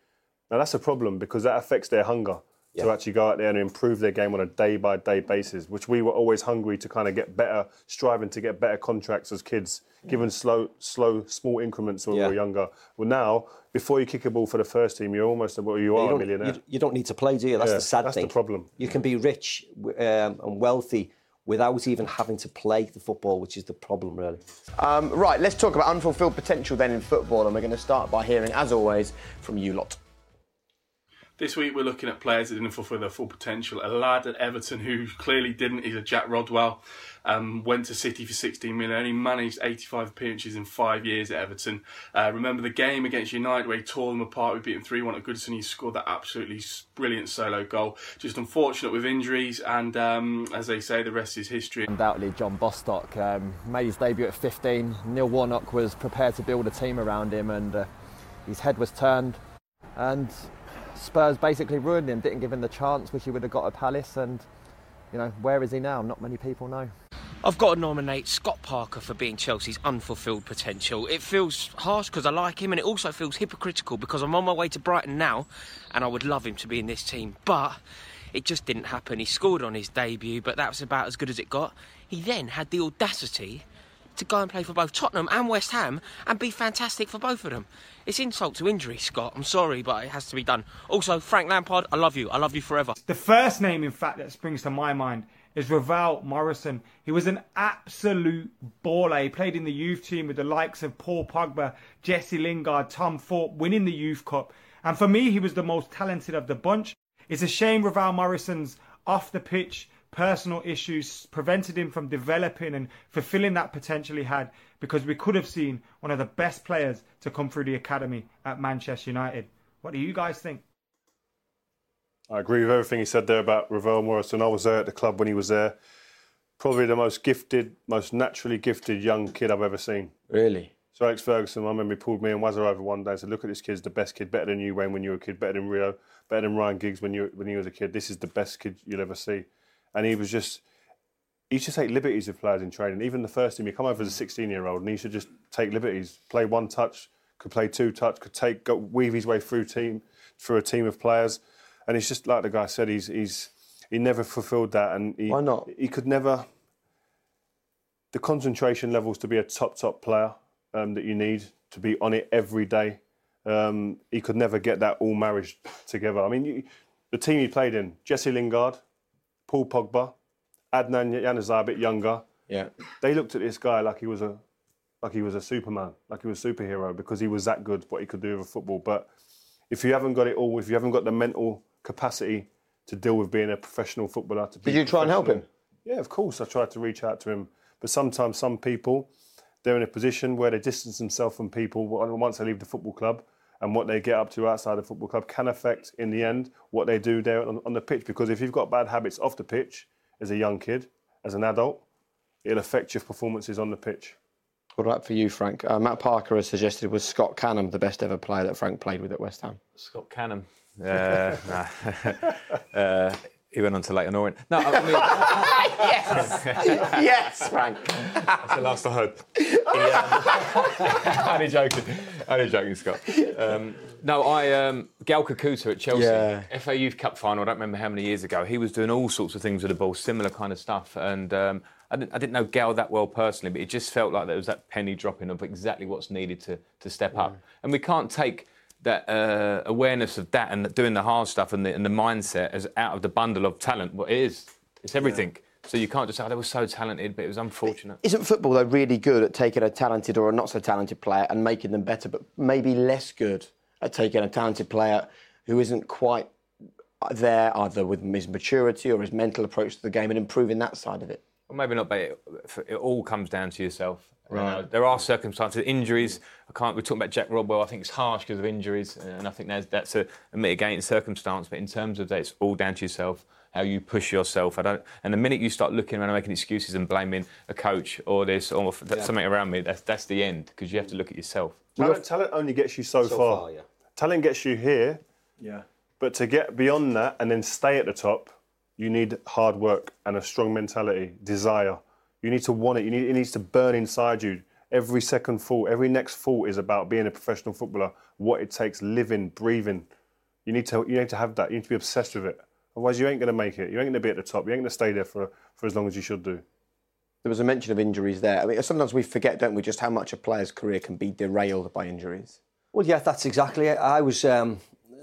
Now that's a problem because that affects their hunger. To actually go out there and improve their game on a day by day basis, which we were always hungry to kind of get better, striving to get better contracts as kids, given slow, slow, small increments when Yeah. we were younger. Well, now, before you kick a ball for the first team, you're almost well, you You are a don't- millionaire. You, you don't need to play, do you? That's Yeah, the sad thing. that's the problem. You can be rich um, and wealthy without even having to play the football, which is the problem, really. Um, right, let's talk about unfulfilled potential then in football, and we're going to start by hearing, as always, from you lot. This week we're looking at players that didn't fulfil their full potential. A lad at Everton who clearly didn't is a Jack Rodwell. Um, went to City for 16 million, only managed 85 appearances in five years at Everton. Uh, remember the game against United where he tore them apart. We beat them 3 1 at Goodison. He scored that absolutely brilliant solo goal. Just unfortunate with injuries, and um, as they say, the rest is history. Undoubtedly, John Bostock um, made his debut at 15. Neil Warnock was prepared to build a team around him, and uh, his head was turned. And Spurs basically ruined him, didn't give him the chance which he would have got at Palace. And you know, where is he now? Not many people know. I've got to nominate Scott Parker for being Chelsea's unfulfilled potential. It feels harsh because I like him, and it also feels hypocritical because I'm on my way to Brighton now, and I would love him to be in this team. But it just didn't happen. He scored on his debut, but that was about as good as it got. He then had the audacity to go and play for both Tottenham and West Ham and be fantastic for both of them. It's insult to injury, Scott. I'm sorry, but it has to be done. Also, Frank Lampard, I love you. I love you forever. The first name, in fact, that springs to my mind is Ravel Morrison. He was an absolute baller. He played in the youth team with the likes of Paul Pogba, Jesse Lingard, Tom Thorpe, winning the Youth Cup. And for me, he was the most talented of the bunch. It's a shame Ravel Morrison's off the pitch personal issues prevented him from developing and fulfilling that potential he had because we could have seen one of the best players to come through the academy at Manchester United. What do you guys think? I agree with everything he said there about Ravel Morrison. I was there at the club when he was there. Probably the most gifted, most naturally gifted young kid I've ever seen. Really? So Alex Ferguson, I remember he pulled me and Wazza over one day and said, "Look at this kid's the best kid, better than you, Wayne, when you were a kid, better than Rio, better than Ryan Giggs when you when you was a kid. This is the best kid you'll ever see." And he was just, he should take liberties with players in training. Even the first team, he come over as a 16 year old and he should just take liberties, play one touch, could play two touch, could take go, weave his way through team through a team of players. And it's just like the guy said, he's he's he never fulfilled that, and he, Why not? He could never. The concentration levels to be a top top player um, that you need to be on it every day. Um, he could never get that all marriage together. I mean, you, the team he played in: Jesse Lingard, Paul Pogba, Adnan Januzaj, a bit younger. Yeah. They looked at this guy like he was a like he was a Superman, like he was a superhero because he was that good, what he could do with football. But if you haven't got it all, if you haven't got the mental capacity to deal with being a professional footballer, to be Did you try and help him? Yeah, of course. I tried to reach out to him, but sometimes some people they're in a position where they distance themselves from people once they leave the football club, and what they get up to outside the football club can affect in the end what they do there on, on the pitch. Because if you've got bad habits off the pitch as a young kid, as an adult, it'll affect your performances on the pitch. What about for you, Frank? Uh, Matt Parker has suggested was Scott Canham the best ever player that Frank played with at West Ham. Scott Canham. Uh, *laughs* nah. *laughs* uh, he went on to Leyton Orient. No, I mean, *laughs* yes, *laughs* yes, Frank. That's the last I heard. *laughs* only joking. Only joking, Scott. Um, no, I um, Gael Kakuta at Chelsea, Yeah. FA Youth Cup final. I don't remember how many years ago. He was doing all sorts of things with the ball, similar kind of stuff. And um, I, didn't, I didn't know Gael that well personally, but it just felt like there was that penny dropping of exactly what's needed to to step up. And we can't take that uh, awareness of that and doing the hard stuff and the, and the mindset as out of the bundle of talent. What it is, it's everything. So you can't just say, oh, they were so talented, but it was unfortunate. Isn't football though really good at taking a talented or a not so talented player and making them better, but maybe less good at taking a talented player who isn't quite there either with his maturity or his mental approach to the game and improving that side of it? Well, maybe not, but it, it all comes down to yourself. You Right. know, there are circumstances, injuries. I can't. We're talking about Jack Rodwell. I think it's harsh because of injuries, and I think that's that's a, a mitigating circumstance. But in terms of that, it's all down to yourself. How you push yourself. I don't. And the minute you start looking around and making excuses and blaming a coach or this or Yeah. something around me, that's that's the end because you have to look at yourself. Talent, talent only gets you so, So far. far, yeah. Talent gets you here. Yeah. But to get beyond that and then stay at the top, you need hard work and a strong mentality, desire. You need to want it. You need, it needs to burn inside you. Every second thought, every next thought is about being a professional footballer. What it takes, living, breathing. You need to. You need to have that. You need to be obsessed with it. Otherwise, you ain't going to make it. You ain't going to be at the top. You ain't going to stay there for, for as long as you should do. There was a mention of injuries there. I mean, sometimes we forget, don't we, just how much a player's career can be derailed by injuries. Well, yeah, that's exactly it. I was. Um,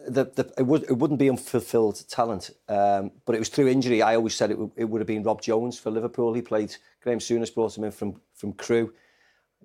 the, the, it, would, it wouldn't be unfulfilled talent, um, but it was through injury. I always said it, w- it would have been Rob Jones for Liverpool. He played. Graham Souness brought him in from from Crewe.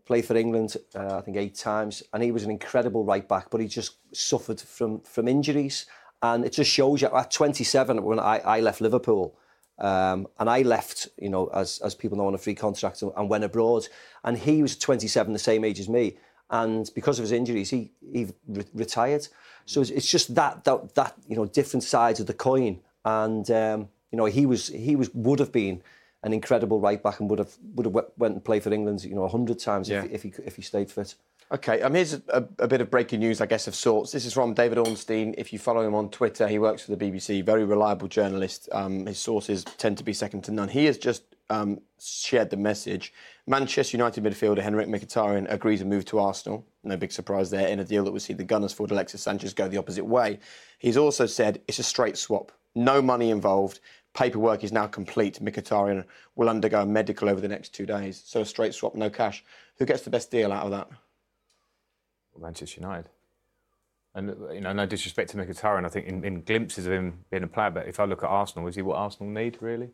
Played for England, uh, I think eight times, and he was an incredible right back. But he just suffered from from injuries, and it just shows you at 27 when I, I left Liverpool. Um, and I left, you know, as, as people know, on a free contract and, and went abroad. And he was 27, the same age as me. And because of his injuries, he, he re- retired. So it's, it's just that, that, that, you know, different sides of the coin. And, um, you know, he was, he was, would have been an incredible right back and would have, would have went and played for England, you know, a hundred times Yeah. if, if, he, if he stayed fit. Okay, um, here's a, a bit of breaking news, I guess, of sorts. This is from David Ornstein. If you follow him on Twitter, he works for the BBC, very reliable journalist. Um, his sources tend to be second to none. He has just um, shared the message. Manchester United midfielder Henrikh Mkhitaryan agrees to move to Arsenal. No big surprise there, in a deal that would see the Gunners forward Alexis Sanchez go the opposite way. He's also said it's a straight swap, no money involved. Paperwork is now complete. Mkhitaryan will undergo a medical over the next two days. So a straight swap, no cash. Who gets the best deal out of that? Manchester United. And you know, no disrespect to Mkhitaryan, I think in, in glimpses of him being a player, but if I look at Arsenal, is he what Arsenal need really?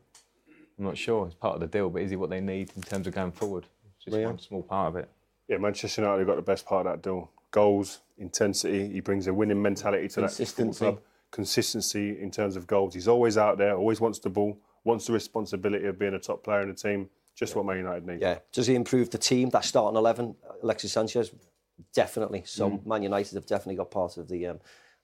I'm not sure. It's part of the deal, but is he what they need in terms of going forward? It's just one small part of it. Yeah, Manchester United have got the best part of that deal. Goals, intensity. He brings a winning mentality to that football Consistency. club. Consistency in terms of goals. He's always out there, always wants the ball, wants the responsibility of being a top player in the team. Just what Man United need. Yeah. Does he improve the team? That starting 11, Alexis Sanchez? Definitely. So Mm. Man United have definitely got part of the um,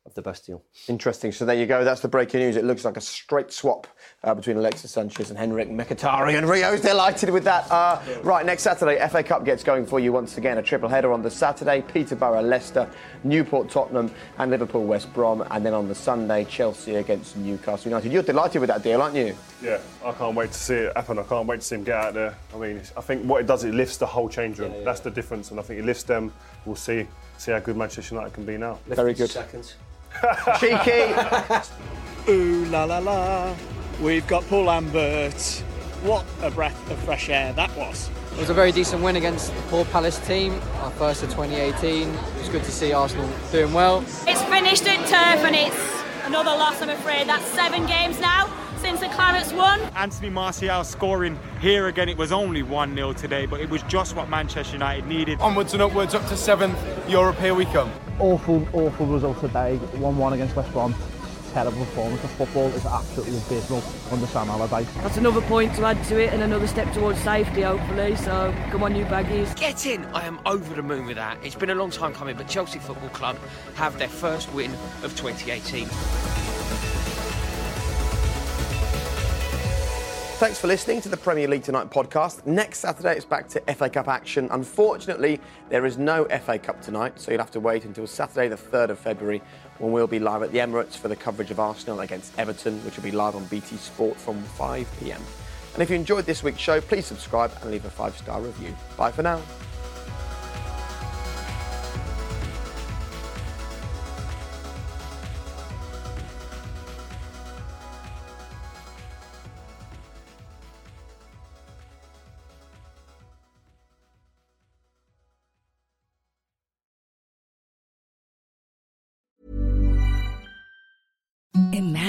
of the best deal. Interesting. So there you go. That's the breaking news. It looks like a straight swap uh, between Alexis Sanchez and Henrikh Mkhitaryan. And Rio's delighted with that. Uh, right, next Saturday, FA Cup gets going for you once again. A triple header on the Saturday: Peterborough, Leicester, Newport, Tottenham, and Liverpool, West Brom. And then on the Sunday, Chelsea against Newcastle United. You're delighted with that deal, aren't you? Yeah, I can't wait to see it happen. I can't wait to see him get out there. I mean, I think what it does, it lifts the whole change room. That's the difference, and I think it lifts them. We'll see see how good Manchester United can be now. Very good. Seconds. Cheeky. *laughs* Ooh la la la. We've got Paul Lambert. What a breath of fresh air that was. It was a very decent win against the Port Palace team, our first of 2018. It was good to see Arsenal doing well. It's finished at turf and it's another loss, I'm afraid. That's seven games now since the Clarets won. Anthony Martial scoring here again. It was only 1 0 today, but it was just what Manchester United needed. Onwards and upwards, up to seventh. Europe, here we come. Awful, awful result today. 1-1 against West Brom. Terrible performance. The football is absolutely abysmal under Sam Allardyce. That's another point to add to it and another step towards safety, hopefully. So come on, you baggies. Get in! I am over the moon with that. It's been a long time coming, but Chelsea Football Club have their first win of 2018. Thanks for listening to the Premier League Tonight podcast. Next Saturday, it's back to FA Cup action. Unfortunately, there is no FA Cup tonight, so you'll have to wait until Saturday, the 3rd of February, when we'll be live at the Emirates for the coverage of Arsenal against Everton, which will be live on BT Sport from 5 pm. And if you enjoyed this week's show, please subscribe and leave a five star review. Bye for now.